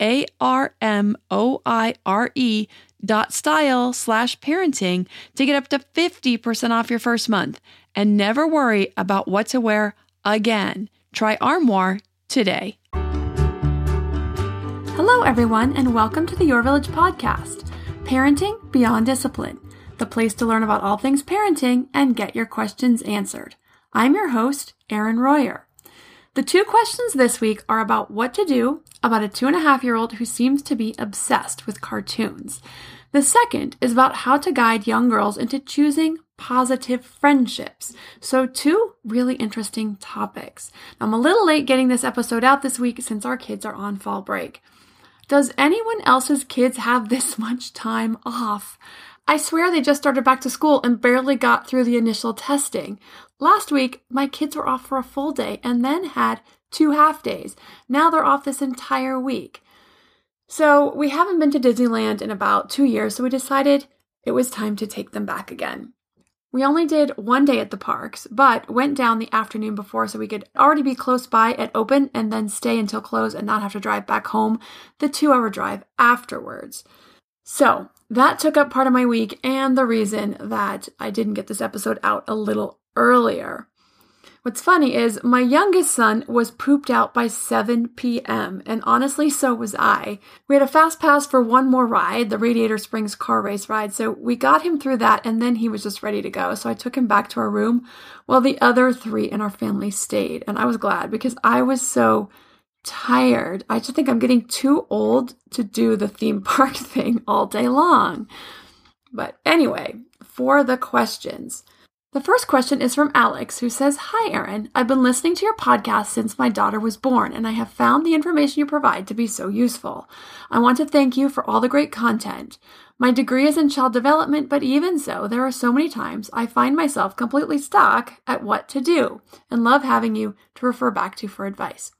a R M O I R E dot style slash parenting to get up to 50% off your first month and never worry about what to wear again. Try Armoire today. Hello, everyone, and welcome to the Your Village podcast Parenting Beyond Discipline, the place to learn about all things parenting and get your questions answered. I'm your host, Erin Royer. The two questions this week are about what to do about a two and a half year old who seems to be obsessed with cartoons. The second is about how to guide young girls into choosing positive friendships. So, two really interesting topics. I'm a little late getting this episode out this week since our kids are on fall break. Does anyone else's kids have this much time off? I swear they just started back to school and barely got through the initial testing. Last week, my kids were off for a full day and then had two half days. Now they're off this entire week. So we haven't been to Disneyland in about two years, so we decided it was time to take them back again. We only did one day at the parks, but went down the afternoon before so we could already be close by at open and then stay until close and not have to drive back home the two hour drive afterwards. So that took up part of my week and the reason that I didn't get this episode out a little earlier. What's funny is my youngest son was pooped out by 7 p.m., and honestly, so was I. We had a fast pass for one more ride, the Radiator Springs car race ride, so we got him through that, and then he was just ready to go. So I took him back to our room while the other three in our family stayed, and I was glad because I was so tired. I just think I'm getting too old to do the theme park thing all day long. But anyway, for the questions. The first question is from Alex, who says Hi, Erin. I've been listening to your podcast since my daughter was born, and I have found the information you provide to be so useful. I want to thank you for all the great content. My degree is in child development, but even so, there are so many times I find myself completely stuck at what to do and love having you to refer back to for advice.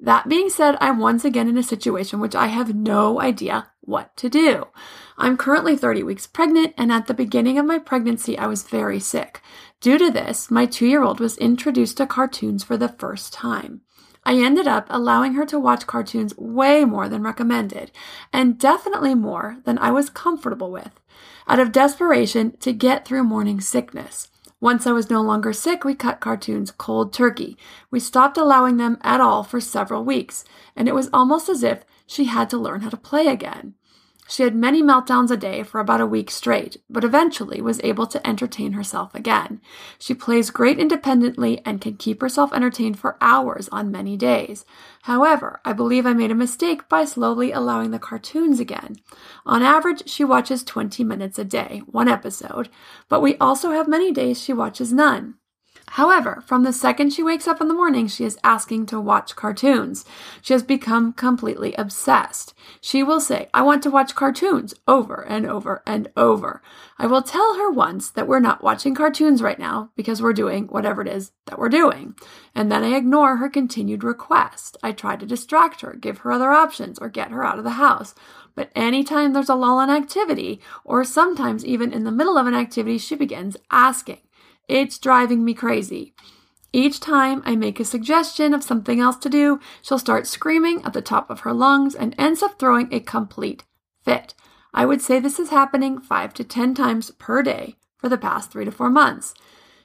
That being said, I'm once again in a situation which I have no idea what to do. I'm currently 30 weeks pregnant, and at the beginning of my pregnancy, I was very sick. Due to this, my two year old was introduced to cartoons for the first time. I ended up allowing her to watch cartoons way more than recommended, and definitely more than I was comfortable with, out of desperation to get through morning sickness. Once I was no longer sick, we cut cartoons cold turkey. We stopped allowing them at all for several weeks, and it was almost as if she had to learn how to play again. She had many meltdowns a day for about a week straight, but eventually was able to entertain herself again. She plays great independently and can keep herself entertained for hours on many days. However, I believe I made a mistake by slowly allowing the cartoons again. On average, she watches 20 minutes a day, one episode, but we also have many days she watches none. However, from the second she wakes up in the morning, she is asking to watch cartoons. She has become completely obsessed. She will say, I want to watch cartoons over and over and over. I will tell her once that we're not watching cartoons right now because we're doing whatever it is that we're doing. And then I ignore her continued request. I try to distract her, give her other options, or get her out of the house. But anytime there's a lull in activity, or sometimes even in the middle of an activity, she begins asking. It's driving me crazy. Each time I make a suggestion of something else to do, she'll start screaming at the top of her lungs and ends up throwing a complete fit. I would say this is happening five to 10 times per day for the past three to four months.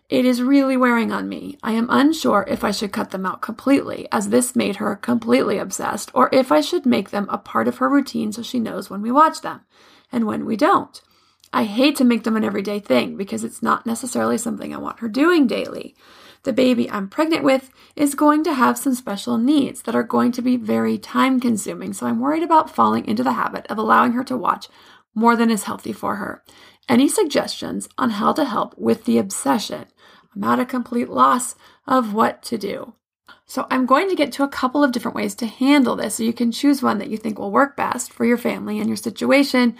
It is really wearing on me. I am unsure if I should cut them out completely, as this made her completely obsessed, or if I should make them a part of her routine so she knows when we watch them and when we don't. I hate to make them an everyday thing because it's not necessarily something I want her doing daily. The baby I'm pregnant with is going to have some special needs that are going to be very time consuming, so I'm worried about falling into the habit of allowing her to watch more than is healthy for her. Any suggestions on how to help with the obsession? I'm at a complete loss of what to do. So, I'm going to get to a couple of different ways to handle this so you can choose one that you think will work best for your family and your situation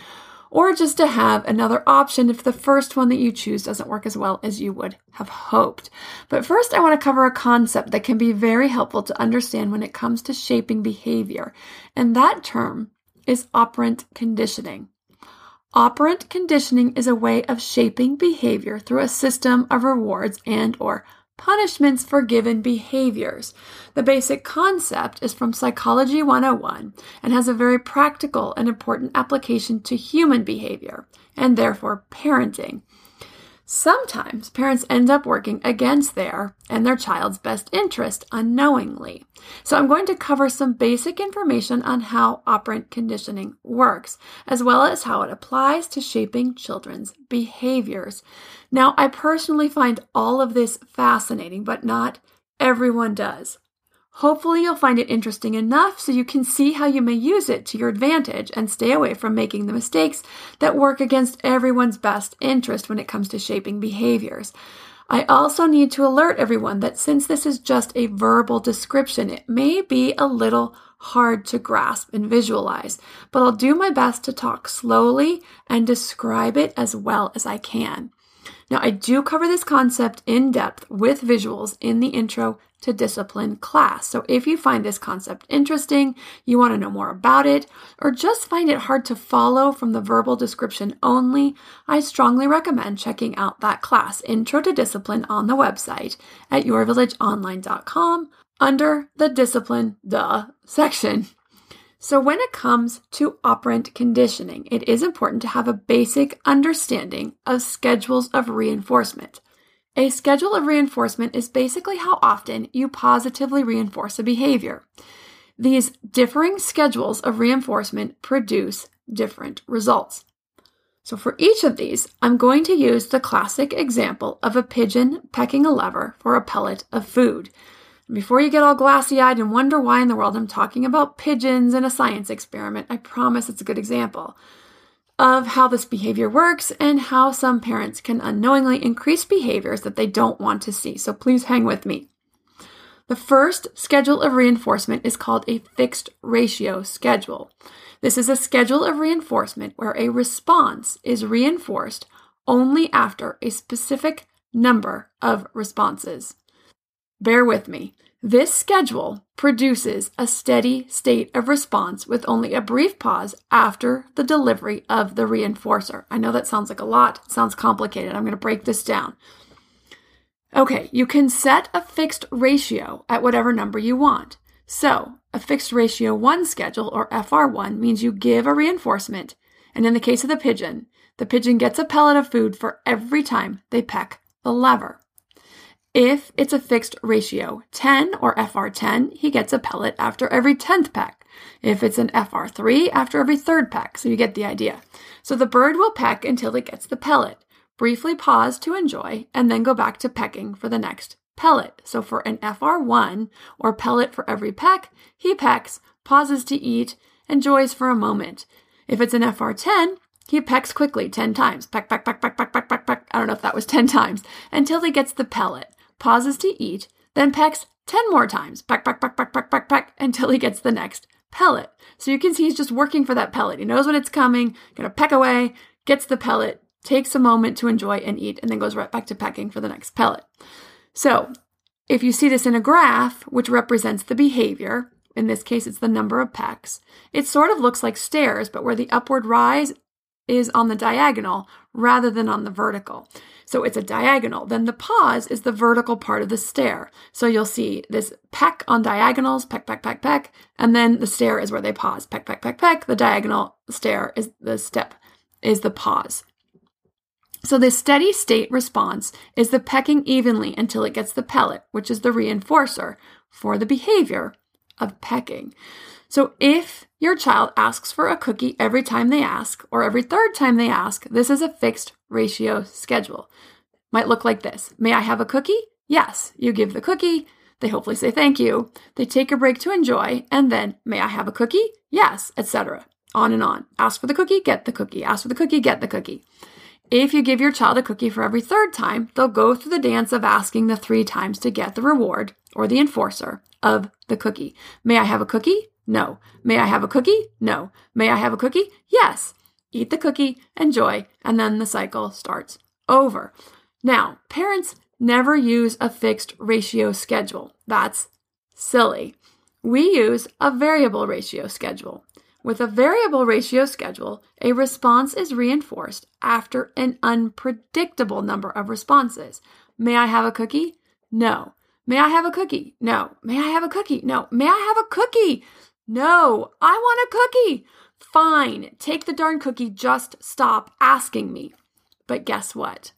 or just to have another option if the first one that you choose doesn't work as well as you would have hoped. But first, I want to cover a concept that can be very helpful to understand when it comes to shaping behavior, and that term is operant conditioning. Operant conditioning is a way of shaping behavior through a system of rewards and or punishments for given behaviors. The basic concept is from Psychology 101 and has a very practical and important application to human behavior and therefore parenting. Sometimes parents end up working against their and their child's best interest unknowingly. So I'm going to cover some basic information on how operant conditioning works, as well as how it applies to shaping children's behaviors. Now, I personally find all of this fascinating, but not everyone does. Hopefully, you'll find it interesting enough so you can see how you may use it to your advantage and stay away from making the mistakes that work against everyone's best interest when it comes to shaping behaviors. I also need to alert everyone that since this is just a verbal description, it may be a little hard to grasp and visualize, but I'll do my best to talk slowly and describe it as well as I can. Now, I do cover this concept in depth with visuals in the intro to discipline class. So if you find this concept interesting, you want to know more about it, or just find it hard to follow from the verbal description only, I strongly recommend checking out that class, Intro to Discipline, on the website at yourvillageonline.com under the Discipline Duh section. So, when it comes to operant conditioning, it is important to have a basic understanding of schedules of reinforcement. A schedule of reinforcement is basically how often you positively reinforce a behavior. These differing schedules of reinforcement produce different results. So, for each of these, I'm going to use the classic example of a pigeon pecking a lever for a pellet of food. Before you get all glassy eyed and wonder why in the world I'm talking about pigeons in a science experiment, I promise it's a good example of how this behavior works and how some parents can unknowingly increase behaviors that they don't want to see. So please hang with me. The first schedule of reinforcement is called a fixed ratio schedule. This is a schedule of reinforcement where a response is reinforced only after a specific number of responses. Bear with me. This schedule produces a steady state of response with only a brief pause after the delivery of the reinforcer. I know that sounds like a lot, sounds complicated. I'm going to break this down. Okay, you can set a fixed ratio at whatever number you want. So, a fixed ratio 1 schedule, or FR1, means you give a reinforcement, and in the case of the pigeon, the pigeon gets a pellet of food for every time they peck the lever. If it's a fixed ratio 10 or FR10, he gets a pellet after every 10th peck. If it's an FR3, after every third peck. So you get the idea. So the bird will peck until it gets the pellet, briefly pause to enjoy, and then go back to pecking for the next pellet. So for an FR1 or pellet for every peck, he pecks, pauses to eat, enjoys for a moment. If it's an FR10, he pecks quickly 10 times. Peck, peck, peck, peck, peck, peck, peck, peck. I don't know if that was 10 times until he gets the pellet pauses to eat, then pecks 10 more times, peck, peck, peck, peck, peck, peck, peck, until he gets the next pellet. So you can see he's just working for that pellet. He knows when it's coming, gonna peck away, gets the pellet, takes a moment to enjoy and eat, and then goes right back to pecking for the next pellet. So if you see this in a graph, which represents the behavior, in this case it's the number of pecks, it sort of looks like stairs, but where the upward rise is on the diagonal rather than on the vertical. So it's a diagonal. Then the pause is the vertical part of the stair. So you'll see this peck on diagonals, peck, peck, peck, peck, and then the stair is where they pause. Peck, peck, peck, peck. The diagonal stair is the step, is the pause. So the steady state response is the pecking evenly until it gets the pellet, which is the reinforcer for the behavior of pecking. So if your child asks for a cookie every time they ask, or every third time they ask, this is a fixed ratio schedule. Might look like this May I have a cookie? Yes. You give the cookie. They hopefully say thank you. They take a break to enjoy, and then, may I have a cookie? Yes, etc. On and on. Ask for the cookie, get the cookie. Ask for the cookie, get the cookie. If you give your child a cookie for every third time, they'll go through the dance of asking the three times to get the reward or the enforcer of the cookie. May I have a cookie? No. May I have a cookie? No. May I have a cookie? Yes. Eat the cookie, enjoy, and then the cycle starts over. Now, parents never use a fixed ratio schedule. That's silly. We use a variable ratio schedule. With a variable ratio schedule, a response is reinforced after an unpredictable number of responses. May I have a cookie? No. May I have a cookie? No. May I have a cookie? No. May I have a cookie? No, I want a cookie. Fine, take the darn cookie, just stop asking me. But guess what?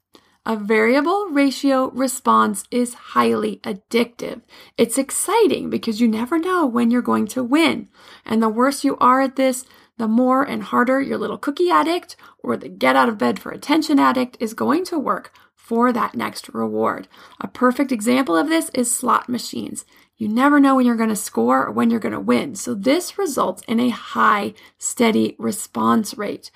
A variable ratio response is highly addictive. It's exciting because you never know when you're going to win. And the worse you are at this, the more and harder your little cookie addict or the get out of bed for attention addict is going to work for that next reward. A perfect example of this is slot machines. You never know when you're going to score or when you're going to win. So this results in a high, steady response rate.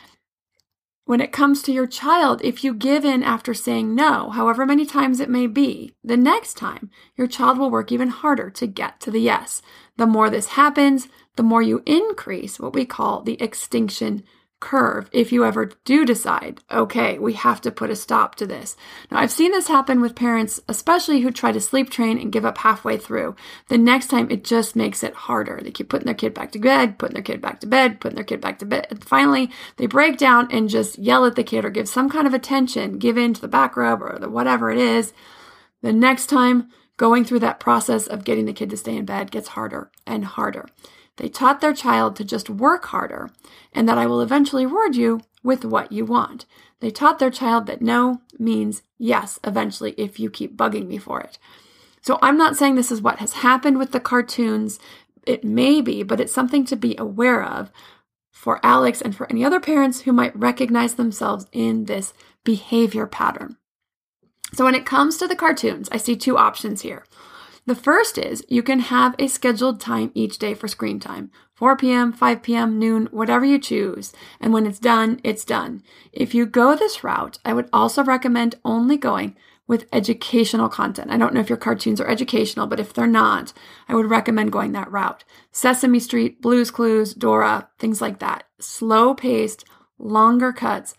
When it comes to your child, if you give in after saying no, however many times it may be, the next time your child will work even harder to get to the yes. The more this happens, the more you increase what we call the extinction curve if you ever do decide, okay, we have to put a stop to this. Now, I've seen this happen with parents, especially who try to sleep train and give up halfway through. The next time, it just makes it harder. They keep putting their kid back to bed, putting their kid back to bed, putting their kid back to bed. And finally, they break down and just yell at the kid or give some kind of attention, give in to the back rub or the whatever it is. The next time, going through that process of getting the kid to stay in bed gets harder and harder. They taught their child to just work harder and that I will eventually reward you with what you want. They taught their child that no means yes eventually if you keep bugging me for it. So I'm not saying this is what has happened with the cartoons. It may be, but it's something to be aware of for Alex and for any other parents who might recognize themselves in this behavior pattern. So when it comes to the cartoons, I see two options here. The first is you can have a scheduled time each day for screen time 4 p.m., 5 p.m., noon, whatever you choose. And when it's done, it's done. If you go this route, I would also recommend only going with educational content. I don't know if your cartoons are educational, but if they're not, I would recommend going that route. Sesame Street, Blues Clues, Dora, things like that. Slow paced, longer cuts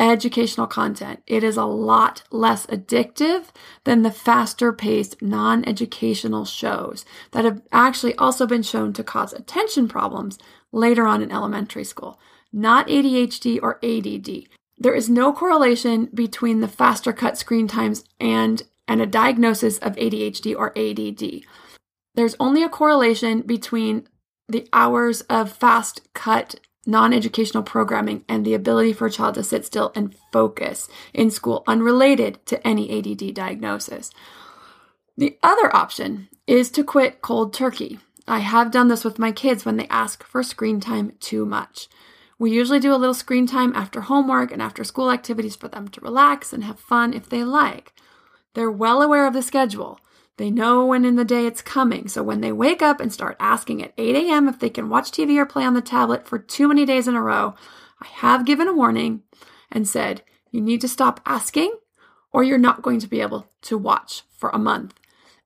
educational content. It is a lot less addictive than the faster paced non educational shows that have actually also been shown to cause attention problems later on in elementary school, not ADHD or ADD. There is no correlation between the faster cut screen times and, and a diagnosis of ADHD or ADD. There's only a correlation between the hours of fast cut non educational programming, and the ability for a child to sit still and focus in school unrelated to any ADD diagnosis. The other option is to quit cold turkey. I have done this with my kids when they ask for screen time too much. We usually do a little screen time after homework and after school activities for them to relax and have fun if they like. They're well aware of the schedule. They know when in the day it's coming. So when they wake up and start asking at 8 a.m. if they can watch TV or play on the tablet for too many days in a row, I have given a warning and said, you need to stop asking or you're not going to be able to watch for a month.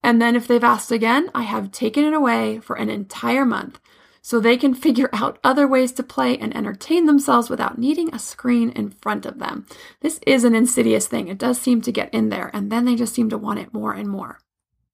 And then if they've asked again, I have taken it away for an entire month so they can figure out other ways to play and entertain themselves without needing a screen in front of them. This is an insidious thing. It does seem to get in there, and then they just seem to want it more and more.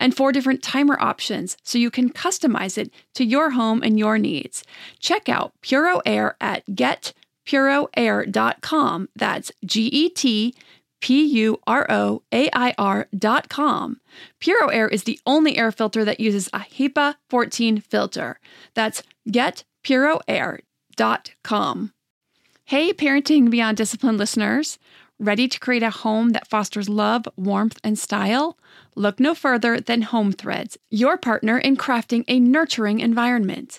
and four different timer options so you can customize it to your home and your needs. Check out Puro Air at getpuroair.com. That's G E T P U R O A I R.com. Puro Air is the only air filter that uses a HEPA 14 filter. That's getpuroair.com. Hey, Parenting Beyond Discipline listeners. Ready to create a home that fosters love, warmth, and style? Look no further than Home Threads, your partner in crafting a nurturing environment.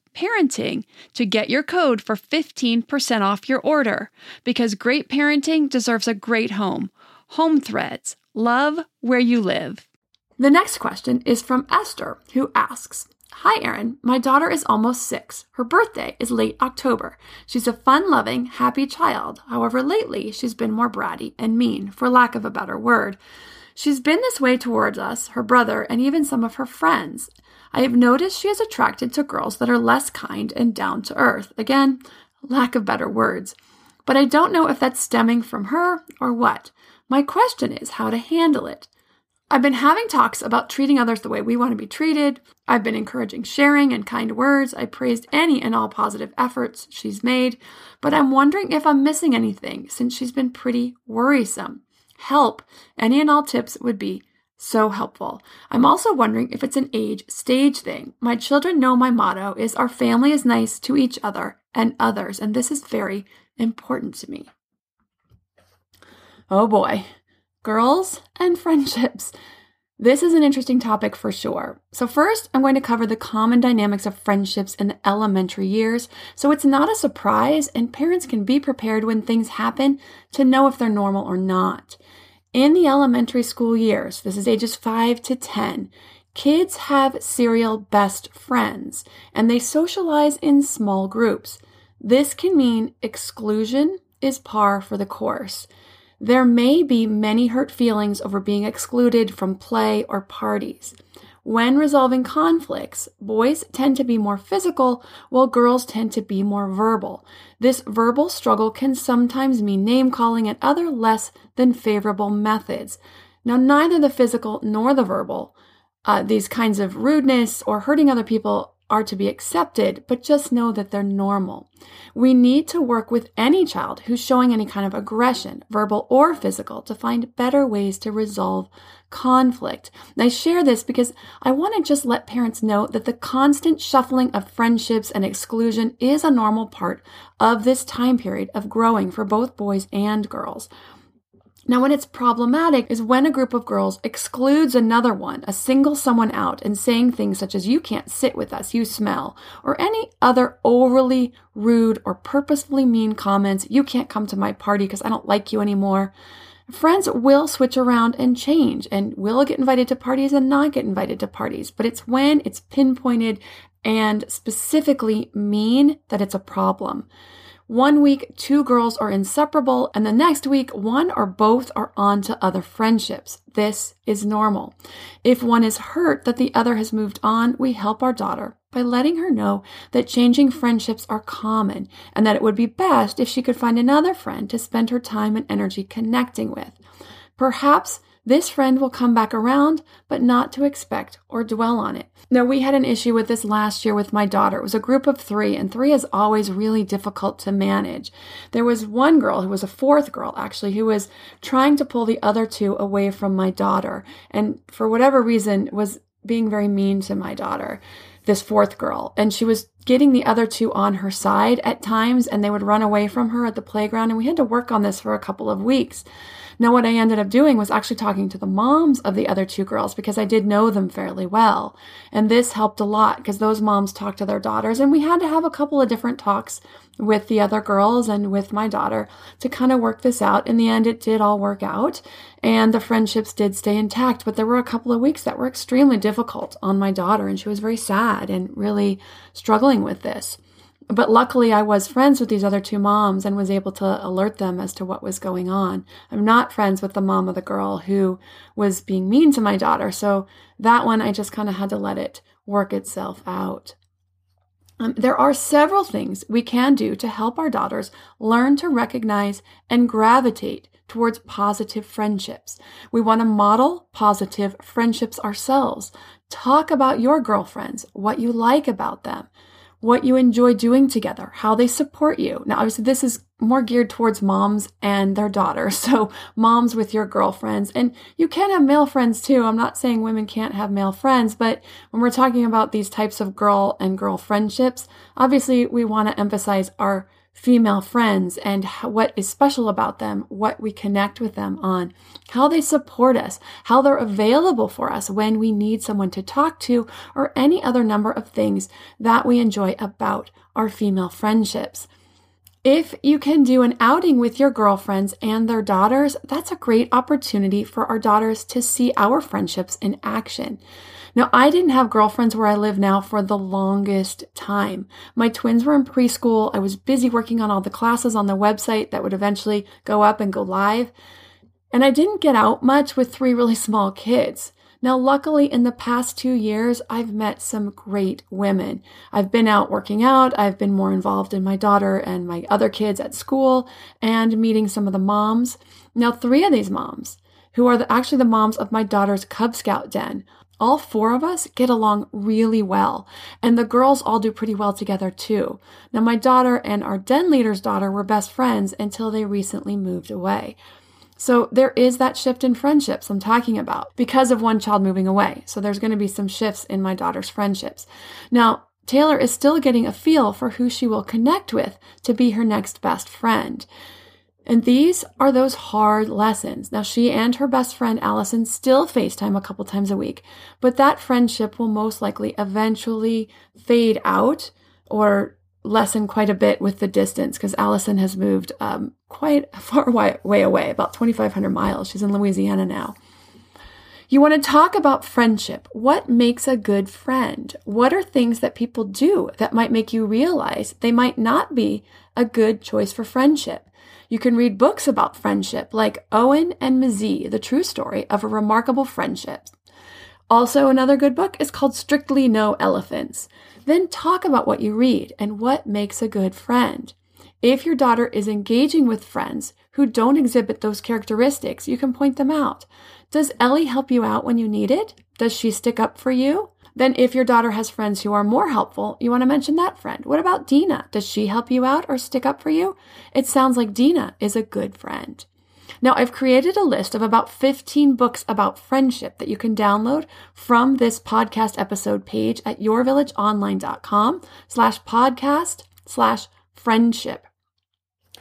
parenting to get your code for 15% off your order because great parenting deserves a great home. Home Threads, love where you live. The next question is from Esther, who asks Hi, Erin. My daughter is almost six. Her birthday is late October. She's a fun loving, happy child. However, lately she's been more bratty and mean, for lack of a better word. She's been this way towards us, her brother, and even some of her friends. I have noticed she is attracted to girls that are less kind and down to earth. Again, lack of better words. But I don't know if that's stemming from her or what. My question is how to handle it. I've been having talks about treating others the way we want to be treated. I've been encouraging sharing and kind words. I praised any and all positive efforts she's made, but I'm wondering if I'm missing anything since she's been pretty worrisome. Help! Any and all tips would be so helpful. I'm also wondering if it's an age stage thing. My children know my motto is our family is nice to each other and others, and this is very important to me. Oh boy, girls and friendships. This is an interesting topic for sure. So, first, I'm going to cover the common dynamics of friendships in the elementary years so it's not a surprise, and parents can be prepared when things happen to know if they're normal or not. In the elementary school years, this is ages 5 to 10, kids have serial best friends and they socialize in small groups. This can mean exclusion is par for the course. There may be many hurt feelings over being excluded from play or parties. When resolving conflicts, boys tend to be more physical while girls tend to be more verbal. This verbal struggle can sometimes mean name calling and other less than favorable methods. Now, neither the physical nor the verbal, uh, these kinds of rudeness or hurting other people are to be accepted, but just know that they're normal. We need to work with any child who's showing any kind of aggression, verbal or physical, to find better ways to resolve conflict. And I share this because I want to just let parents know that the constant shuffling of friendships and exclusion is a normal part of this time period of growing for both boys and girls. Now, when it's problematic is when a group of girls excludes another one, a single someone out, and saying things such as, you can't sit with us, you smell, or any other overly rude or purposefully mean comments, you can't come to my party because I don't like you anymore. Friends will switch around and change and will get invited to parties and not get invited to parties, but it's when it's pinpointed and specifically mean that it's a problem. One week, two girls are inseparable, and the next week, one or both are on to other friendships. This is normal. If one is hurt that the other has moved on, we help our daughter by letting her know that changing friendships are common and that it would be best if she could find another friend to spend her time and energy connecting with. Perhaps this friend will come back around, but not to expect or dwell on it. Now, we had an issue with this last year with my daughter. It was a group of three, and three is always really difficult to manage. There was one girl who was a fourth girl, actually, who was trying to pull the other two away from my daughter, and for whatever reason, was being very mean to my daughter this fourth girl and she was getting the other two on her side at times and they would run away from her at the playground and we had to work on this for a couple of weeks now, what I ended up doing was actually talking to the moms of the other two girls because I did know them fairly well. And this helped a lot because those moms talked to their daughters and we had to have a couple of different talks with the other girls and with my daughter to kind of work this out. In the end, it did all work out and the friendships did stay intact, but there were a couple of weeks that were extremely difficult on my daughter and she was very sad and really struggling with this. But luckily, I was friends with these other two moms and was able to alert them as to what was going on. I'm not friends with the mom of the girl who was being mean to my daughter. So that one, I just kind of had to let it work itself out. Um, there are several things we can do to help our daughters learn to recognize and gravitate towards positive friendships. We want to model positive friendships ourselves. Talk about your girlfriends, what you like about them what you enjoy doing together, how they support you. Now, obviously, this is more geared towards moms and their daughters. So, moms with your girlfriends. And you can have male friends too. I'm not saying women can't have male friends, but when we're talking about these types of girl and girl friendships, obviously, we want to emphasize our female friends and what is special about them, what we connect with them on, how they support us, how they're available for us when we need someone to talk to, or any other number of things that we enjoy about our female friendships. If you can do an outing with your girlfriends and their daughters, that's a great opportunity for our daughters to see our friendships in action. Now, I didn't have girlfriends where I live now for the longest time. My twins were in preschool. I was busy working on all the classes on the website that would eventually go up and go live. And I didn't get out much with three really small kids. Now, luckily, in the past two years, I've met some great women. I've been out working out. I've been more involved in my daughter and my other kids at school and meeting some of the moms. Now, three of these moms, who are the, actually the moms of my daughter's Cub Scout den, all four of us get along really well. And the girls all do pretty well together too. Now, my daughter and our den leader's daughter were best friends until they recently moved away. So there is that shift in friendships I'm talking about because of one child moving away. So there's going to be some shifts in my daughter's friendships. Now, Taylor is still getting a feel for who she will connect with to be her next best friend. And these are those hard lessons. Now, she and her best friend Allison still FaceTime a couple times a week, but that friendship will most likely eventually fade out or lessen quite a bit with the distance because Allison has moved um, quite far way, way away, about 2,500 miles. She's in Louisiana now. You want to talk about friendship. What makes a good friend? What are things that people do that might make you realize they might not be a good choice for friendship? You can read books about friendship like Owen and Mzee, The True Story of a Remarkable Friendship. Also, another good book is called Strictly No Elephants. Then talk about what you read and what makes a good friend. If your daughter is engaging with friends who don't exhibit those characteristics, you can point them out. Does Ellie help you out when you need it? Does she stick up for you? Then, if your daughter has friends who are more helpful, you want to mention that friend. What about Dina? Does she help you out or stick up for you? It sounds like Dina is a good friend. Now, I've created a list of about 15 books about friendship that you can download from this podcast episode page at yourvillageonline.com slash podcast slash friendship.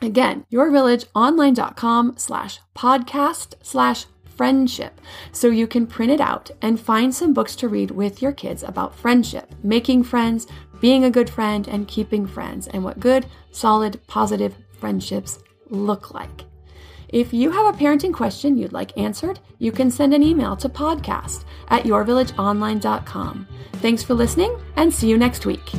Again, yourvillageonline.com slash podcast slash friendship. So you can print it out and find some books to read with your kids about friendship, making friends, being a good friend, and keeping friends, and what good, solid, positive friendships look like. If you have a parenting question you'd like answered, you can send an email to podcast at yourvillageonline.com. Thanks for listening and see you next week.